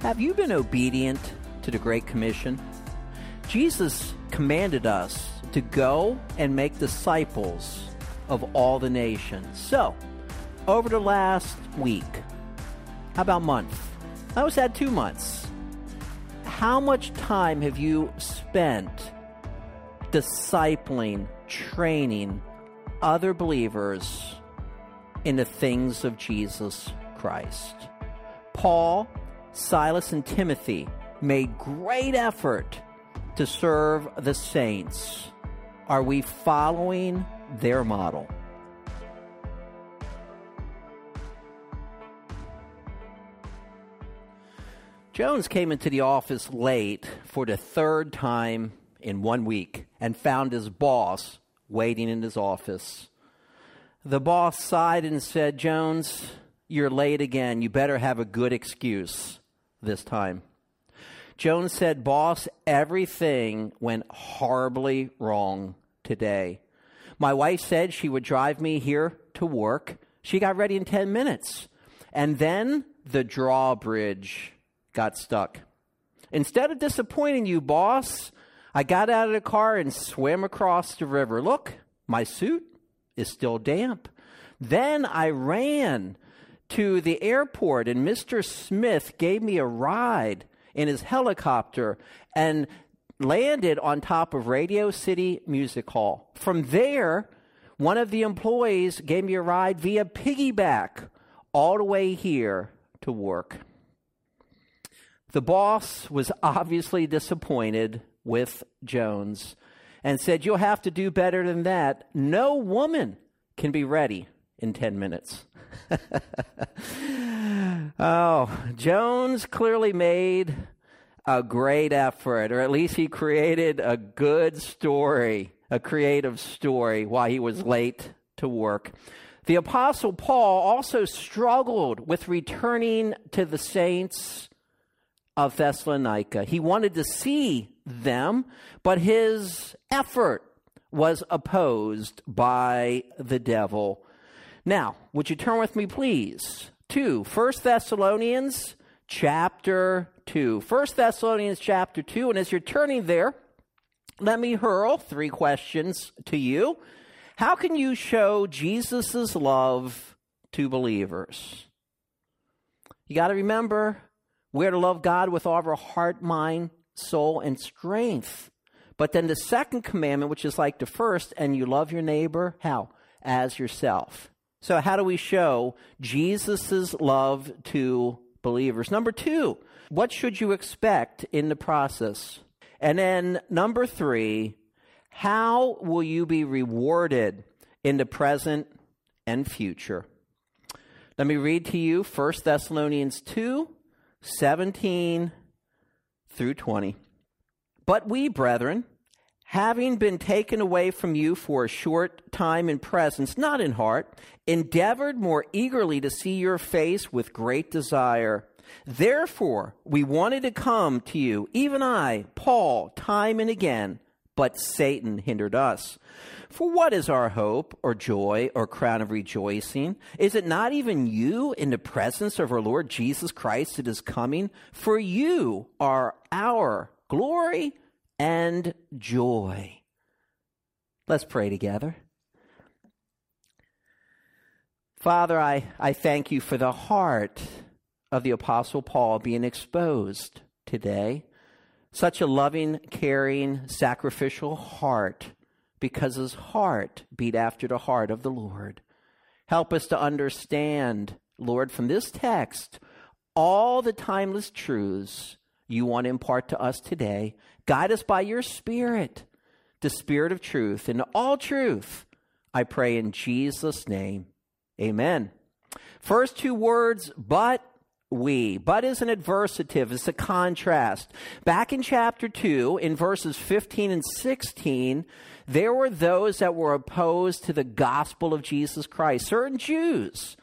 Have you been obedient to the Great Commission? Jesus commanded us to go and make disciples of all the nations. So, over the last week, how about month? I was at two months. How much time have you spent discipling, training other believers in the things of Jesus Christ? Paul, Silas, and Timothy made great effort to serve the saints. Are we following their model? Jones came into the office late for the third time in one week and found his boss waiting in his office. The boss sighed and said, Jones, you're late again. You better have a good excuse this time. Jones said, Boss, everything went horribly wrong today. My wife said she would drive me here to work. She got ready in 10 minutes. And then the drawbridge got stuck. Instead of disappointing you, boss, I got out of the car and swam across the river. Look, my suit is still damp. Then I ran to the airport, and Mr. Smith gave me a ride in his helicopter and landed on top of Radio City Music Hall. From there, one of the employees gave me a ride via piggyback all the way here to work. The boss was obviously disappointed with Jones and said, You'll have to do better than that. No woman can be ready in 10 minutes. oh, Jones clearly made a great effort, or at least he created a good story, a creative story while he was late to work. The Apostle Paul also struggled with returning to the saints of Thessalonica. He wanted to see them, but his effort was opposed by the devil. Now, would you turn with me, please, to 1 Thessalonians chapter 2. 1 Thessalonians chapter 2. And as you're turning there, let me hurl three questions to you. How can you show Jesus' love to believers? You got to remember, we're to love God with all of our heart, mind, soul, and strength. But then the second commandment, which is like the first, and you love your neighbor, how? As yourself. So, how do we show Jesus' love to believers? Number two, what should you expect in the process? And then number three, how will you be rewarded in the present and future? Let me read to you 1 Thessalonians 2 17 through 20. But we, brethren, having been taken away from you for a short time in presence, not in heart, endeavored more eagerly to see your face with great desire. Therefore, we wanted to come to you, even I, Paul, time and again, but Satan hindered us. For what is our hope or joy or crown of rejoicing? Is it not even you in the presence of our Lord Jesus Christ that is coming? For you are our glory and joy. Let's pray together. Father, I, I thank you for the heart of the Apostle Paul being exposed today. Such a loving, caring, sacrificial heart because his heart beat after the heart of the Lord. Help us to understand, Lord, from this text, all the timeless truths you want to impart to us today. Guide us by your Spirit, the Spirit of truth, and all truth. I pray in Jesus' name. Amen. First two words, but we. But is an adversative, it's a contrast. Back in chapter 2, in verses 15 and 16, there were those that were opposed to the gospel of Jesus Christ, certain Jews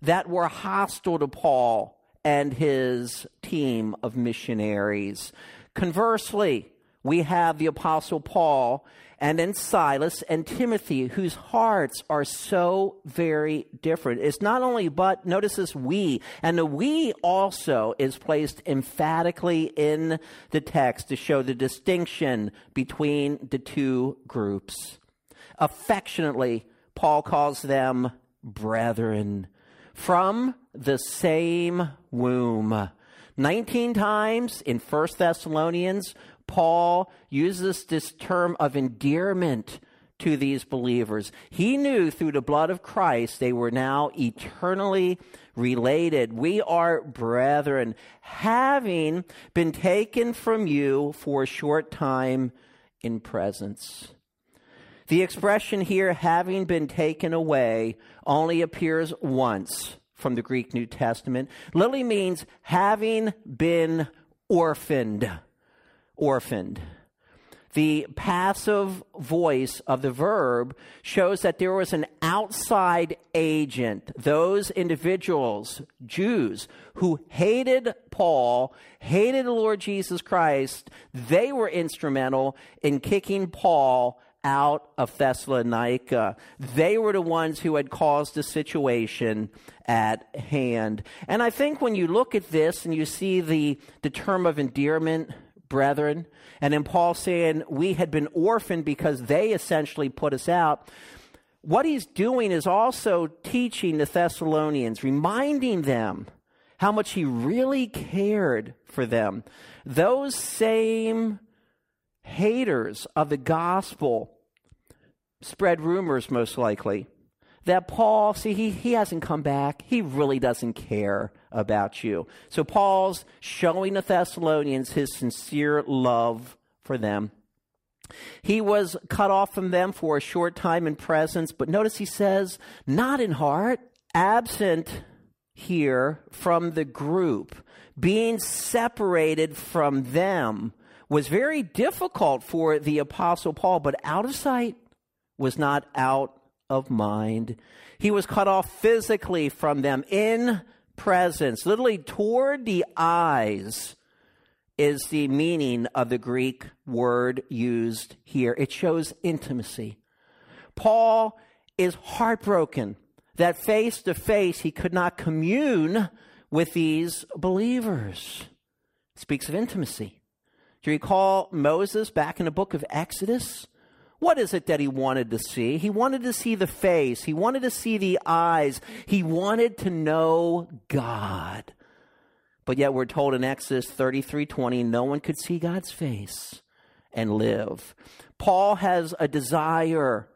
that were hostile to Paul and his team of missionaries. Conversely, we have the Apostle Paul and then Silas and Timothy, whose hearts are so very different. It's not only but, notice this we, and the we also is placed emphatically in the text to show the distinction between the two groups. Affectionately, Paul calls them brethren from the same womb. 19 times in 1 Thessalonians, Paul uses this term of endearment to these believers. He knew through the blood of Christ they were now eternally related. We are brethren, having been taken from you for a short time in presence. The expression here, having been taken away, only appears once from the Greek New Testament. Literally means having been orphaned orphaned. The passive voice of the verb shows that there was an outside agent, those individuals, Jews, who hated Paul, hated the Lord Jesus Christ. They were instrumental in kicking Paul out of Thessalonica. They were the ones who had caused the situation at hand. And I think when you look at this and you see the, the term of endearment, brethren. And then Paul saying, We had been orphaned because they essentially put us out. What he's doing is also teaching the Thessalonians, reminding them how much he really cared for them. Those same haters of the gospel spread rumors, most likely, that Paul, see, he, he hasn't come back. He really doesn't care about you. So Paul's showing the Thessalonians his sincere love for them. He was cut off from them for a short time in presence, but notice he says, not in heart, absent here from the group, being separated from them was very difficult for the Apostle Paul, but out of sight was not out of mind. He was cut off physically from them in presence, literally toward the eyes, is the meaning of the Greek word used here. It shows intimacy. Paul is heartbroken that face to face he could not commune with these believers. speaks of intimacy. Do you recall Moses back in the book of Exodus? What is it that he wanted to see? He wanted to see the face. He wanted to see the eyes. He wanted to know God. But yet we're told in Exodus 33:20 no one could see God's face and live. Paul has a desire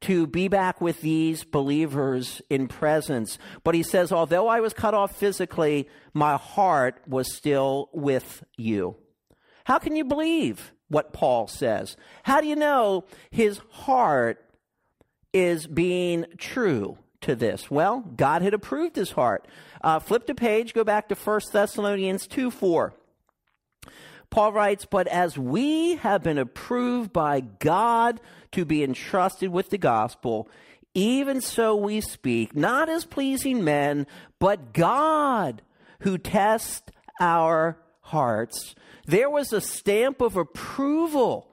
to be back with these believers in presence. But he says, although I was cut off physically, my heart was still with you. How can you believe? What Paul says. How do you know his heart is being true to this? Well, God had approved his heart. Uh, flip the page, go back to 1 Thessalonians 2 4. Paul writes, But as we have been approved by God to be entrusted with the gospel, even so we speak, not as pleasing men, but God who tests our hearts there was a stamp of approval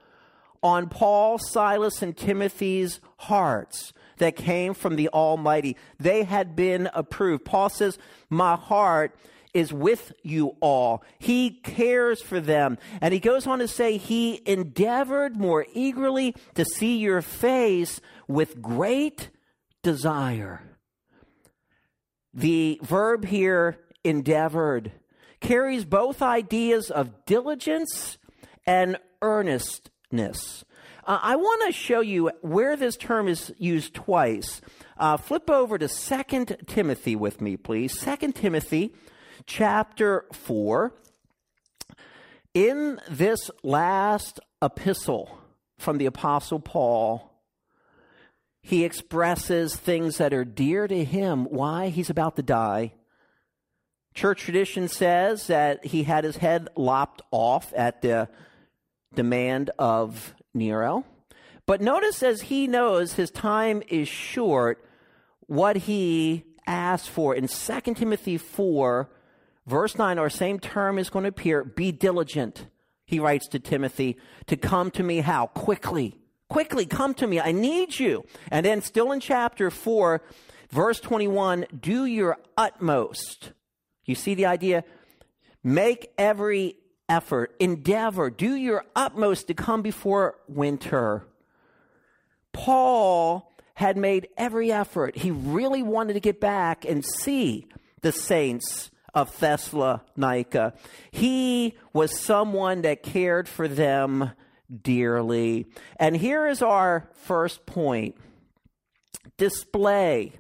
on Paul, Silas, and Timothy's hearts that came from the Almighty. They had been approved. Paul says, My heart is with you all. He cares for them. And he goes on to say, He endeavored more eagerly to see your face with great desire. The verb here, endeavored, carries both ideas of diligence and earnestness. Uh, I want to show you where this term is used twice. Uh, flip over to 2 Timothy with me, please. 2 Timothy chapter 4. In this last epistle from the Apostle Paul, he expresses things that are dear to him. Why? He's about to die. Church tradition says that he had his head lopped off at the demand of Nero. But notice as he knows his time is short, what he asked for in 2 Timothy 4, verse 9, our same term is going to appear be diligent, he writes to Timothy, to come to me how? Quickly Quickly, come to me. I need you. And then, still in chapter 4, verse 21, do your utmost. You see the idea? Make every effort, endeavor, do your utmost to come before winter. Paul had made every effort. He really wanted to get back and see the saints of Thessalonica. He was someone that cared for them dearly. And here is our first point display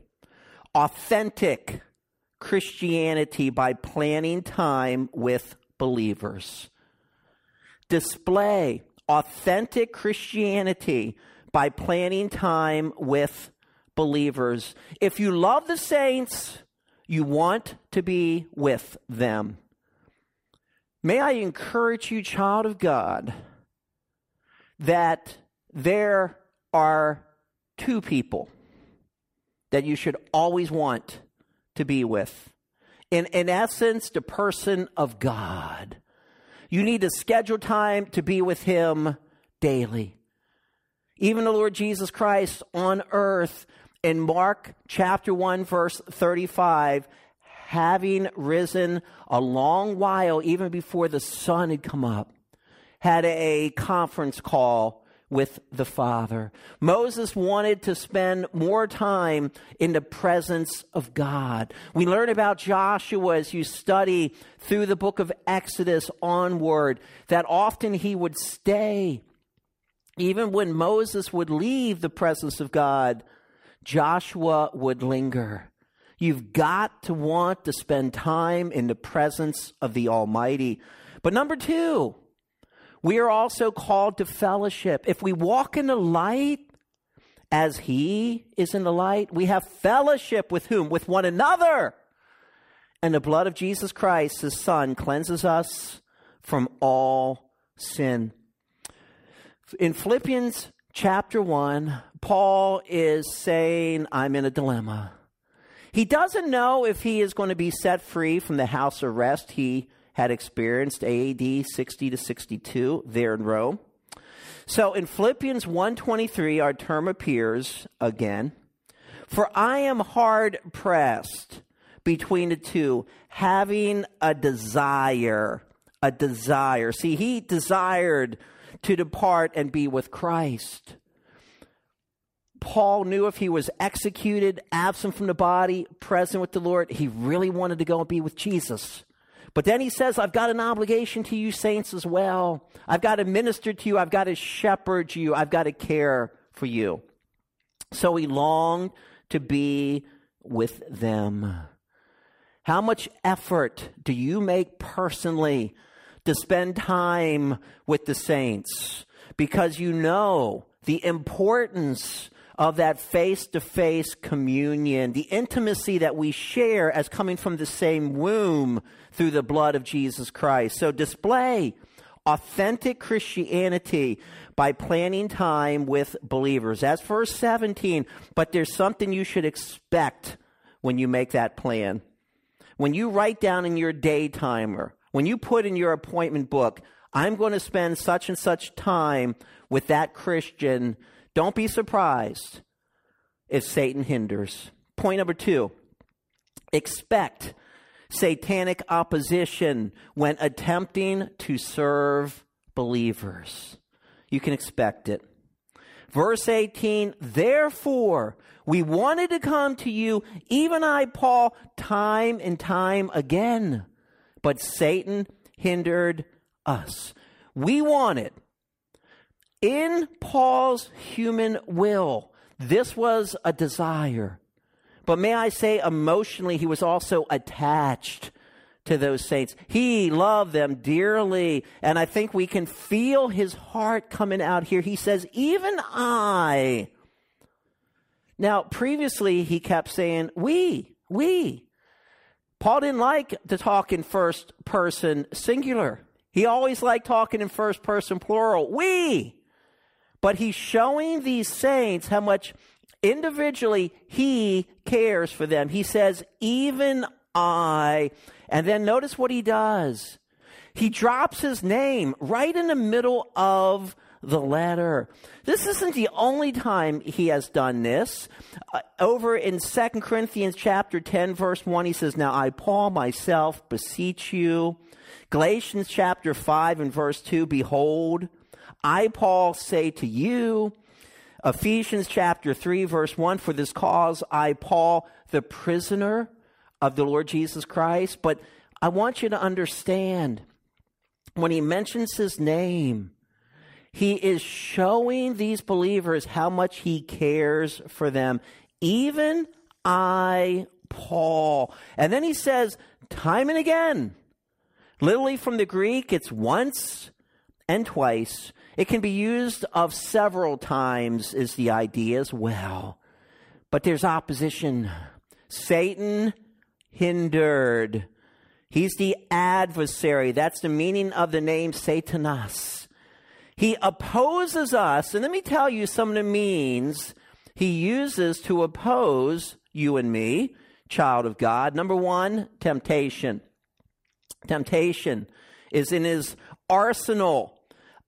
authentic Christianity by planning time with believers. Display authentic Christianity by planning time with believers. If you love the saints, you want to be with them. May I encourage you, child of God, that there are two people that you should always want to be with. In, in essence, the person of God. You need to schedule time to be with Him daily. Even the Lord Jesus Christ on earth in Mark chapter 1, verse 35, having risen a long while, even before the sun had come up, had a conference call with the Father. Moses wanted to spend more time in the presence of God. We learn about Joshua as you study through the book of Exodus onward, that often he would stay. Even when Moses would leave the presence of God, Joshua would linger. You've got to want to spend time in the presence of the Almighty. But number two, we are also called to fellowship. If we walk in the light as He is in the light, we have fellowship with whom? With one another. And the blood of Jesus Christ, His Son, cleanses us from all sin. In Philippians chapter 1, Paul is saying, I'm in a dilemma. He doesn't know if he is going to be set free from the house arrest he had experienced AD 60 to 62 there in Rome. So in Philippians 1:23 our term appears again. For I am hard pressed between the two, having a desire, a desire. See, he desired to depart and be with Christ. Paul knew if he was executed, absent from the body, present with the Lord, he really wanted to go and be with Jesus. But then he says, I've got an obligation to you, saints, as well. I've got to minister to you. I've got to shepherd you. I've got to care for you. So he longed to be with them. How much effort do you make personally to spend time with the saints? Because you know the importance of that face to face communion, the intimacy that we share as coming from the same womb through the blood of Jesus Christ. So display authentic Christianity by planning time with believers. That's verse 17, but there's something you should expect when you make that plan. When you write down in your day timer, when you put in your appointment book, I'm going to spend such and such time with that Christian don't be surprised if Satan hinders. Point number two expect satanic opposition when attempting to serve believers. You can expect it. Verse 18, therefore, we wanted to come to you, even I, Paul, time and time again, but Satan hindered us. We wanted in Paul's human will, this was a desire. But may I say, emotionally, he was also attached to those saints. He loved them dearly. And I think we can feel his heart coming out here. He says, Even I. Now, previously, he kept saying, We, we. Paul didn't like to talk in first person singular. He always liked talking in first person plural. We. But he's showing these saints how much individually he cares for them. He says, even I. And then notice what he does. He drops his name right in the middle of the letter. This isn't the only time he has done this. Uh, over in 2 Corinthians chapter 10 verse 1 he says, "Now I Paul myself beseech you." Galatians chapter 5 and verse 2, "Behold, I Paul say to you." Ephesians chapter 3 verse 1, "For this cause I Paul, the prisoner of the Lord Jesus Christ." But I want you to understand when he mentions his name, he is showing these believers how much he cares for them. Even I, Paul. And then he says, time and again, literally from the Greek, it's once and twice. It can be used of several times, is the idea as well. But there's opposition. Satan hindered. He's the adversary. That's the meaning of the name Satanas. He opposes us. And let me tell you some of the means he uses to oppose you and me, child of God. Number one, temptation. Temptation is in his arsenal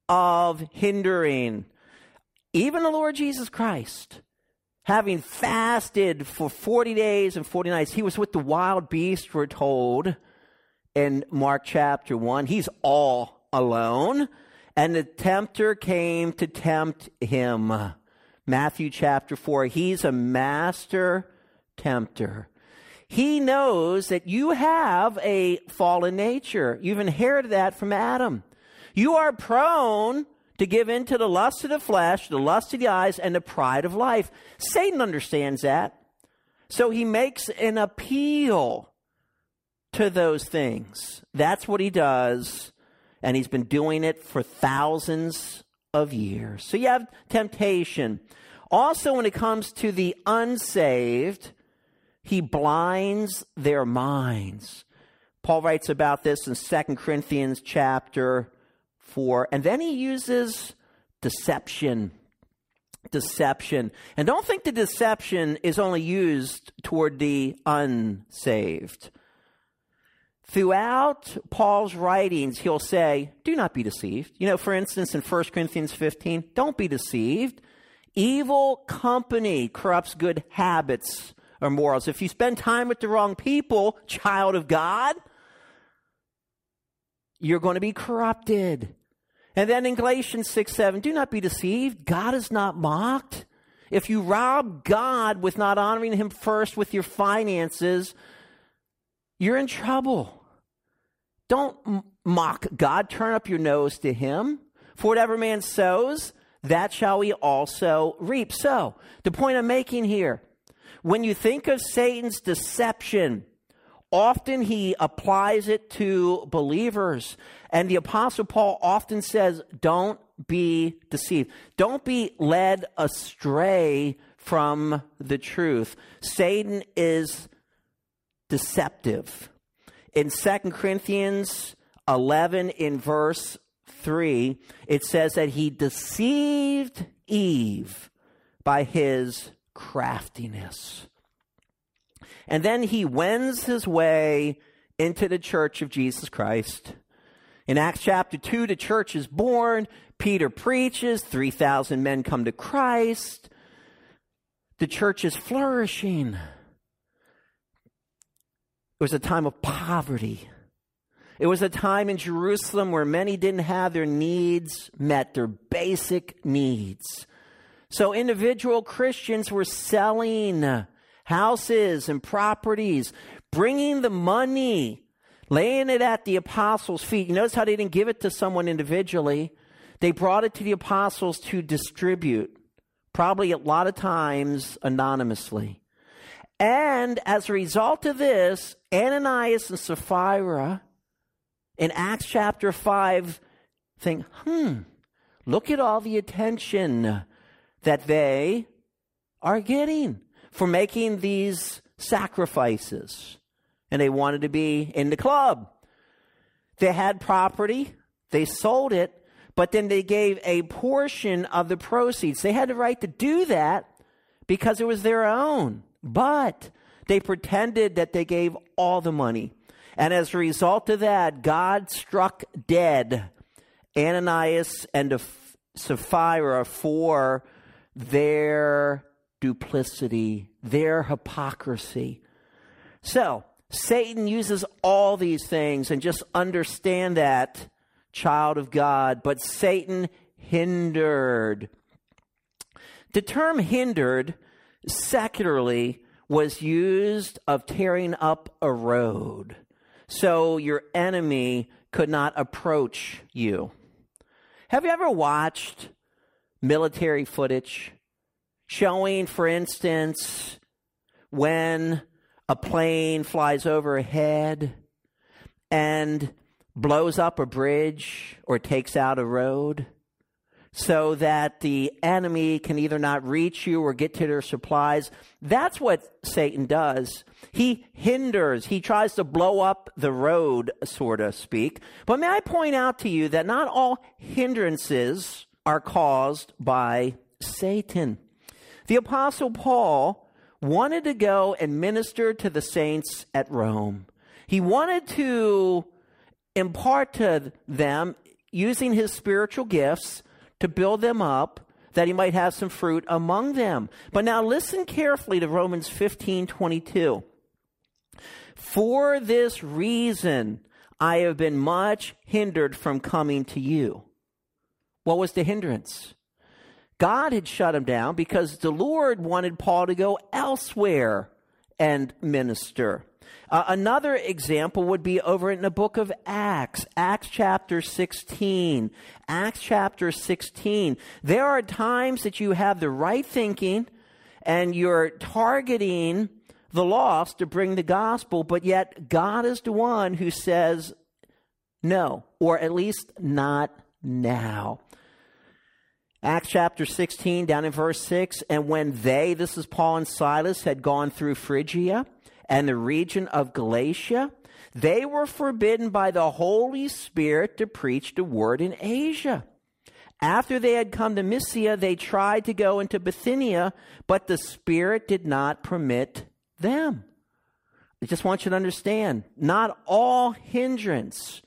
of hindering even the Lord Jesus Christ. Having fasted for 40 days and 40 nights, he was with the wild beast, we're told in Mark chapter 1. He's all alone. And the tempter came to tempt him. Matthew chapter 4. He's a master tempter. He knows that you have a fallen nature. You've inherited that from Adam. You are prone to give in to the lust of the flesh, the lust of the eyes, and the pride of life. Satan understands that. So he makes an appeal to those things. That's what he does and he's been doing it for thousands of years. So you have temptation. Also, when it comes to the unsaved, he blinds their minds. Paul writes about this in 2 Corinthians chapter 4. And then he uses deception. Deception. And don't think the deception is only used toward the unsaved. Throughout Paul's writings, he'll say, Do not be deceived. You know, for instance, in 1 Corinthians 15, don't be deceived. Evil company corrupts good habits or morals. If you spend time with the wrong people, child of God, you're going to be corrupted. And then in Galatians 6 7, do not be deceived. God is not mocked. If you rob God with not honoring Him first with your finances, you're in trouble. Don't mock God. Turn up your nose to Him. For whatever man sows, that shall he also reap. So, the point I'm making here when you think of Satan's deception, often he applies it to believers. And the Apostle Paul often says, Don't be deceived. Don't be led astray from the truth. Satan is deceptive. In 2 Corinthians 11, in verse 3, it says that he deceived Eve by his craftiness. And then he wends his way into the church of Jesus Christ. In Acts chapter 2, the church is born. Peter preaches. 3,000 men come to Christ. The church is flourishing. It was a time of poverty. It was a time in Jerusalem where many didn't have their needs met, their basic needs. So individual Christians were selling houses and properties, bringing the money, laying it at the apostles' feet. You notice how they didn't give it to someone individually. They brought it to the apostles to distribute, probably a lot of times anonymously. And as a result of this, Ananias and Sapphira in Acts chapter 5 think, hmm, look at all the attention that they are getting for making these sacrifices. And they wanted to be in the club. They had property, they sold it, but then they gave a portion of the proceeds. They had the right to do that because it was their own. But they pretended that they gave all the money. And as a result of that, God struck dead Ananias and Sapphira for their duplicity, their hypocrisy. So, Satan uses all these things, and just understand that, child of God. But Satan hindered. The term hindered, secularly, was used of tearing up a road so your enemy could not approach you. Have you ever watched military footage showing, for instance, when a plane flies overhead and blows up a bridge or takes out a road? so that the enemy can either not reach you or get to their supplies. That's what Satan does. He hinders, he tries to blow up the road, so to speak. But may I point out to you that not all hindrances are caused by Satan. The Apostle Paul wanted to go and minister to the saints at Rome. He wanted to impart to them, using his spiritual gifts, to build them up that he might have some fruit among them. But now listen carefully to Romans 15 22. For this reason, I have been much hindered from coming to you. What was the hindrance? God had shut him down because the Lord wanted Paul to go elsewhere and minister. Uh, another example would be over in the book of Acts, Acts chapter 16. Acts chapter 16. There are times that you have the right thinking and you're targeting the lost to bring the gospel, but yet God is the one who says no, or at least not now. Acts chapter 16, down in verse 6, and when they, this is Paul and Silas, had gone through Phrygia, and the region of Galatia, they were forbidden by the Holy Spirit to preach the word in Asia. After they had come to Mysia, they tried to go into Bithynia, but the Spirit did not permit them. I just want you to understand not all hindrance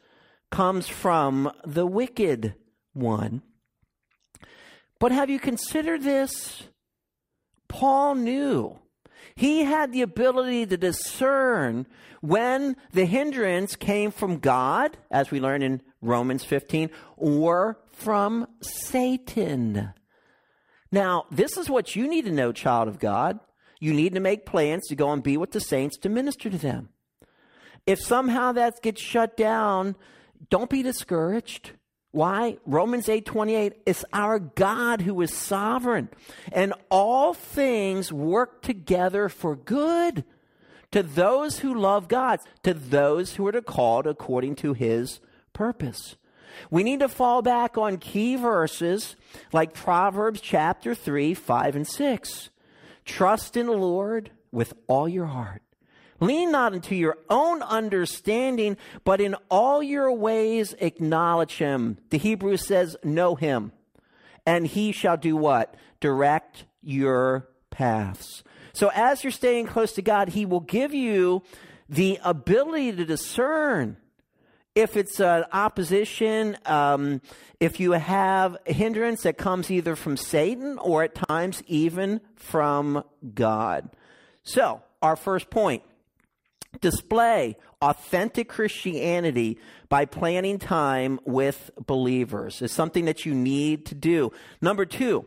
comes from the wicked one. But have you considered this? Paul knew he had the ability to discern when the hindrance came from God, as we learn in Romans 15, or from Satan. Now, this is what you need to know, child of God. You need to make plans to go and be with the saints to minister to them. If somehow that gets shut down, don't be discouraged. Why? Romans 8:28 is our God who is sovereign and all things work together for good to those who love God, to those who are called according to his purpose. We need to fall back on key verses like Proverbs chapter 3, 5 and 6. Trust in the Lord with all your heart Lean not into your own understanding, but in all your ways acknowledge him. The Hebrew says, know him. And he shall do what? Direct your paths. So as you're staying close to God, he will give you the ability to discern if it's an opposition, um, if you have a hindrance that comes either from Satan or at times even from God. So, our first point display authentic Christianity by planning time with believers is something that you need to do. Number two,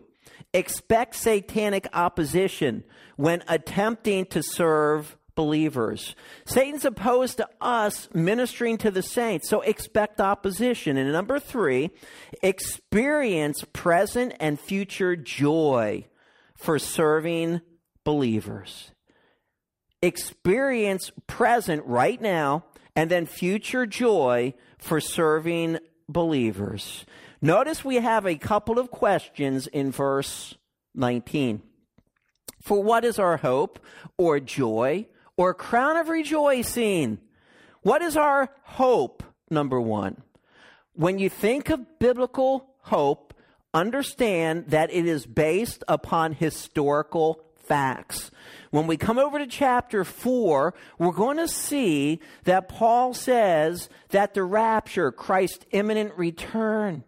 expect satanic opposition when attempting to serve believers. Satan's opposed to us ministering to the saints, so expect opposition. And number three, experience present and future joy for serving believers experience present right now and then future joy for serving believers. Notice we have a couple of questions in verse 19. For what is our hope or joy or crown of rejoicing? What is our hope? Number one. When you think of biblical hope, understand that it is based upon historical facts. When we come over to chapter 4, we're going to see that Paul says that the rapture, Christ's imminent return,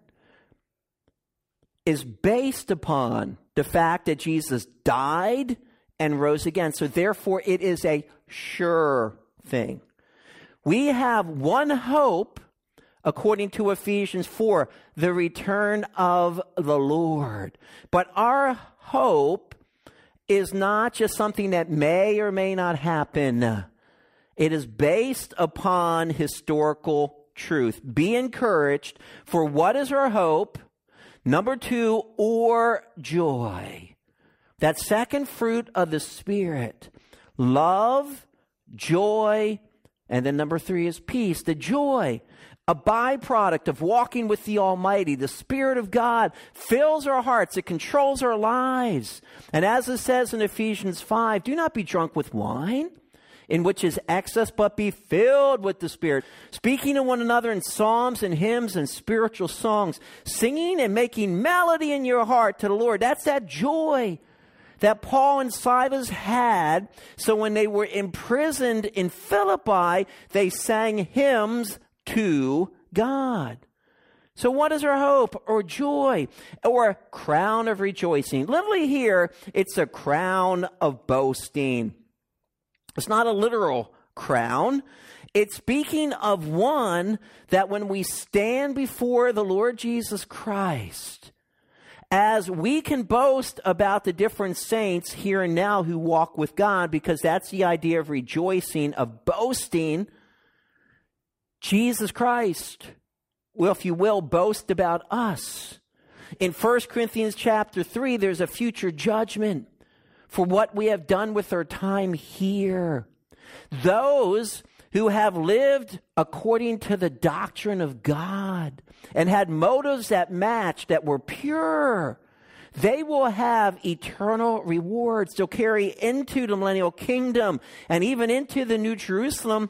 is based upon the fact that Jesus died and rose again. So therefore, it is a sure thing. We have one hope, according to Ephesians 4, the return of the Lord. But our hope is not just something that may or may not happen. It is based upon historical truth. Be encouraged for what is our hope? Number two, or joy. That second fruit of the Spirit love, joy, and then number three is peace. The joy, a byproduct of walking with the Almighty. The Spirit of God fills our hearts, it controls our lives. And as it says in Ephesians 5, do not be drunk with wine in which is excess, but be filled with the Spirit, speaking to one another in psalms and hymns and spiritual songs, singing and making melody in your heart to the Lord. That's that joy that Paul and Silas had. So when they were imprisoned in Philippi, they sang hymns to God. So, what is our hope or joy or crown of rejoicing? Literally, here, it's a crown of boasting. It's not a literal crown. It's speaking of one that when we stand before the Lord Jesus Christ, as we can boast about the different saints here and now who walk with God, because that's the idea of rejoicing, of boasting, Jesus Christ will, if you will, boast about us. In 1 Corinthians chapter 3, there's a future judgment for what we have done with our time here. Those who have lived according to the doctrine of God and had motives that matched, that were pure, they will have eternal rewards. They'll carry into the millennial kingdom and even into the New Jerusalem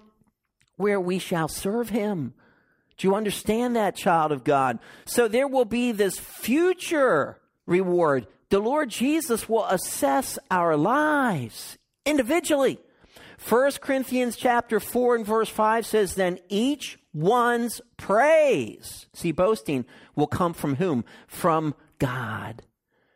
where we shall serve him. Do you understand that, child of God? So there will be this future reward the Lord Jesus will assess our lives individually. 1 Corinthians chapter 4 and verse 5 says, Then each one's praise, see, boasting will come from whom? From God.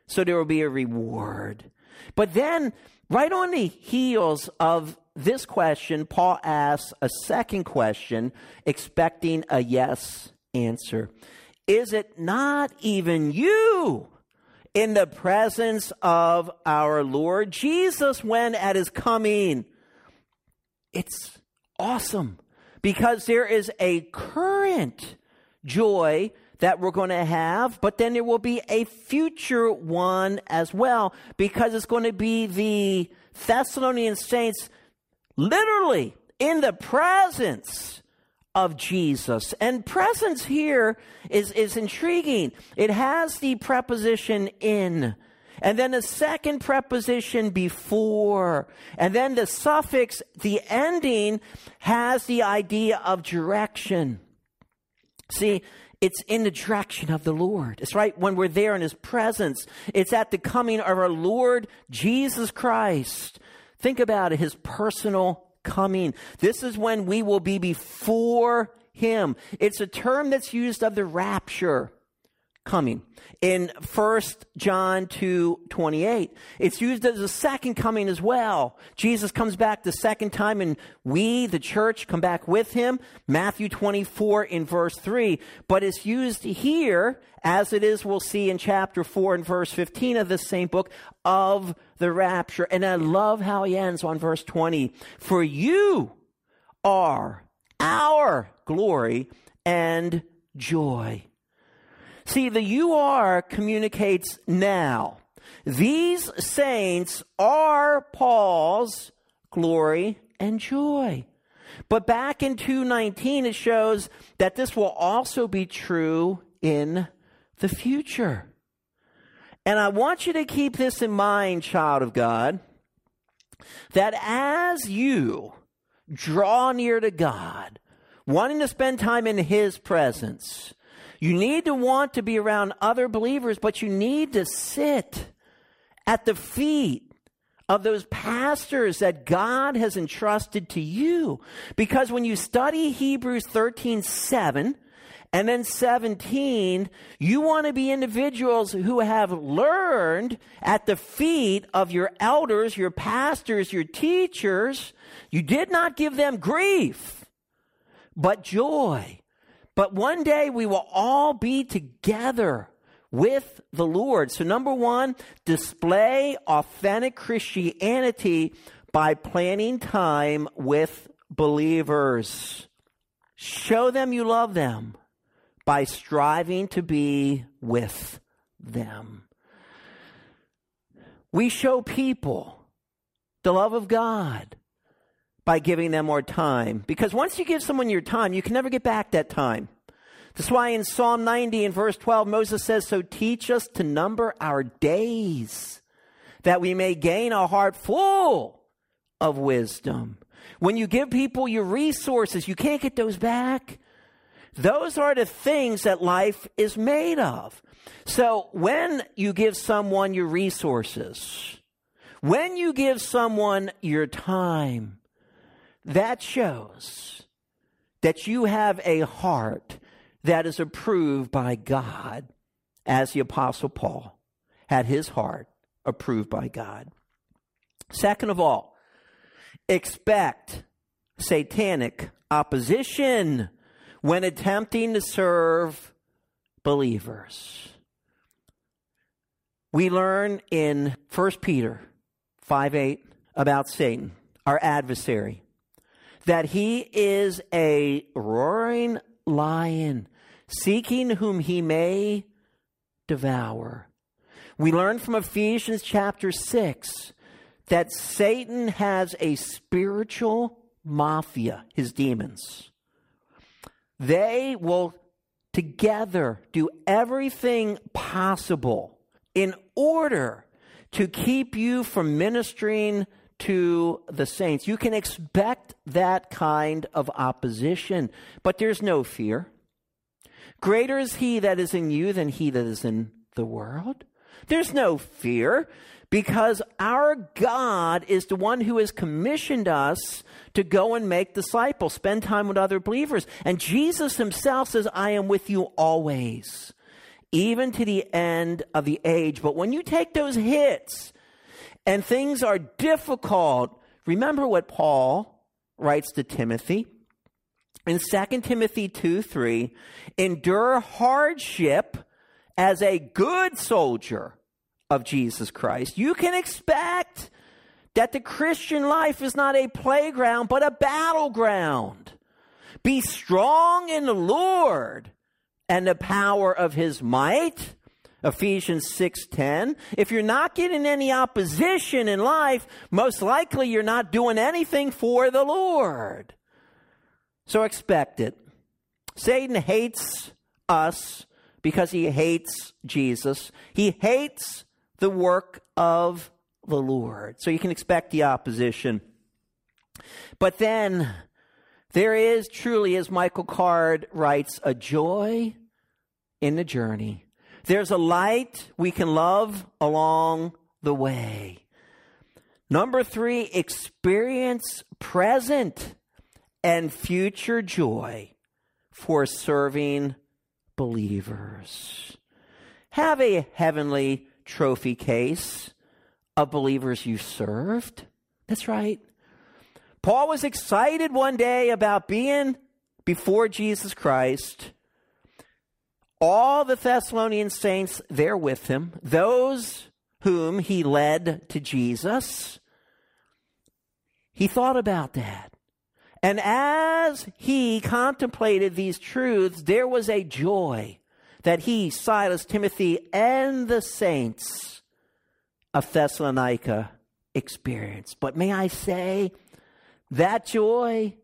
So there will be a reward. But then, right on the heels of this question, Paul asks a second question, expecting a yes answer. Is it not even you in the presence of our Lord Jesus when at his coming. It's awesome because there is a current joy that we're going to have, but then there will be a future one as well because it's going to be the Thessalonian saints literally in the presence of Jesus. And presence here is, is intriguing. It has the preposition in. And then the second preposition before. And then the suffix, the ending, has the idea of direction. See, it's in the direction of the Lord. It's right when we're there in His presence. It's at the coming of our Lord Jesus Christ. Think about it, His personal coming. This is when we will be before him. It's a term that's used of the rapture coming in 1 John 2 28. It's used as a second coming as well. Jesus comes back the second time, and we, the church, come back with him. Matthew 24 in verse 3. But it's used here, as it is, we'll see in chapter 4 and verse 15 of the same book, of the rapture. And I love how he ends on verse 20. For you are our glory and joy. See, the you are communicates now. These saints are Paul's glory and joy. But back in 219, it shows that this will also be true in the future. And I want you to keep this in mind, child of God, that as you draw near to God, wanting to spend time in His presence, you need to want to be around other believers, but you need to sit at the feet of those pastors that God has entrusted to you. Because when you study Hebrews 13 7, And then 17, you want to be individuals who have learned at the feet of your elders, your pastors, your teachers. You did not give them grief, but joy. But one day we will all be together with the Lord. So, number one, display authentic Christianity by planning time with believers. Show them you love them by striving to be with them. We show people the love of God by giving them more time. Because once you give someone your time, you can never get back that time. That's why in Psalm 90 and verse 12, Moses says, So teach us to number our days, that we may gain a heart full of wisdom. When you give people your resources, you can't get those back. Those are the things that life is made of. So when you give someone your resources, when you give someone your time, that shows that you have a heart that is approved by God, as the Apostle Paul had his heart approved by God. Second of all, expect satanic opposition when attempting to serve believers. We learn in 1 Peter 5 8 about Satan, our adversary, that he is a roaring lion, seeking whom he may devour. We learn from Ephesians chapter 6 that Satan has a spiritual mafia, his demons. They will together do everything possible in order to keep you from ministering to the saints. You can expect that kind of opposition, but there's no fear. Greater is he that is in you than he that is in the world. There's no fear because our God is the one who has commissioned us to go and make disciples, spend time with other believers. And Jesus himself says, I am with you always, even to the end of the age. But when you take those hits and things are difficult, remember what Paul writes to Timothy. In 2 Timothy 2 3, endure hardship as a good soldier of Jesus Christ, you can expect that the Christian life is not a playground, but a battleground. Be strong in the Lord and the power of his might. Ephesians 6:10. If you're not getting any opposition in life, most likely you're not doing anything for the Lord. So expect it. Satan hates us because he hates Jesus. He hates the work of the Lord. So you can expect the opposition. But then there is truly, as Michael Card writes, a joy in the journey. There's a light we can love along the way. Number three, experience present and future joy for serving believers. Have a heavenly trophy case of believers you served. That's right. Paul was excited one day about being before Jesus Christ. All the Thessalonian saints there with him, those whom he led to Jesus, he thought about that. And as he contemplated these truths, there was a joy that he, Silas, Timothy, and the saints of Thessalonica experienced. But may I say, that joy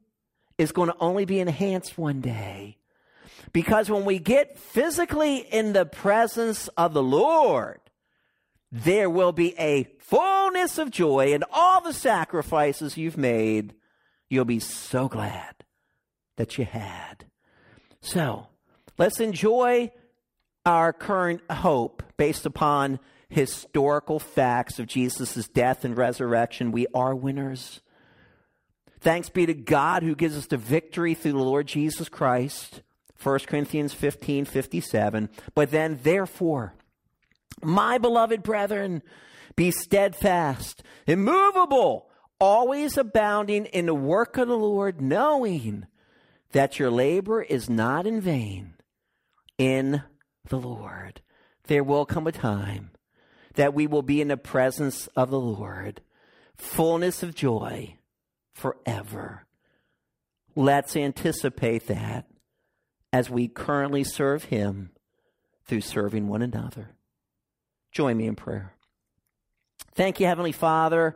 is going to only be enhanced one day. Because when we get physically in the presence of the Lord, there will be a fullness of joy and all the sacrifices you've made. You'll be so glad that you had. So let's enjoy our current hope based upon historical facts of Jesus' death and resurrection, we are winners. Thanks be to God who gives us the victory through the Lord Jesus Christ. 1 Corinthians 15 57. But then, therefore, my beloved brethren, be steadfast, immovable, always abounding in the work of the Lord, knowing that your labor is not in vain in the Lord. There will come a time that we will be in the presence of the Lord, fullness of joy forever. Let's anticipate that as we currently serve Him through serving one another. Join me in prayer. Thank you, Heavenly Father.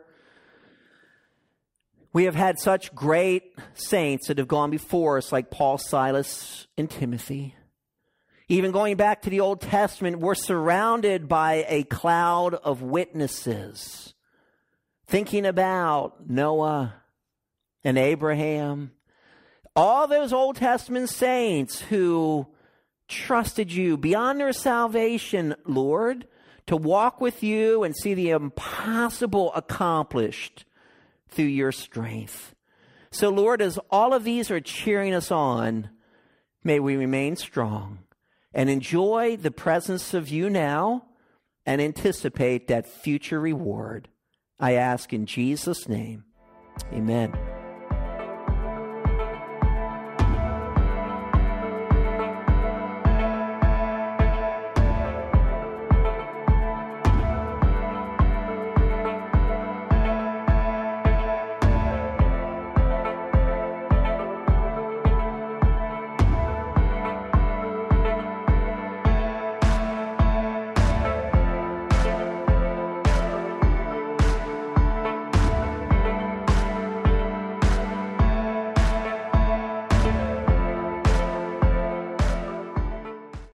We have had such great saints that have gone before us, like Paul, Silas, and Timothy. Even going back to the Old Testament, we're surrounded by a cloud of witnesses. Thinking about Noah and Abraham, all those Old Testament saints who trusted you beyond their salvation, Lord, to walk with you and see the impossible accomplished through your strength. So, Lord, as all of these are cheering us on, may we remain strong and enjoy the presence of you now and anticipate that future reward. I ask in Jesus' name. Amen.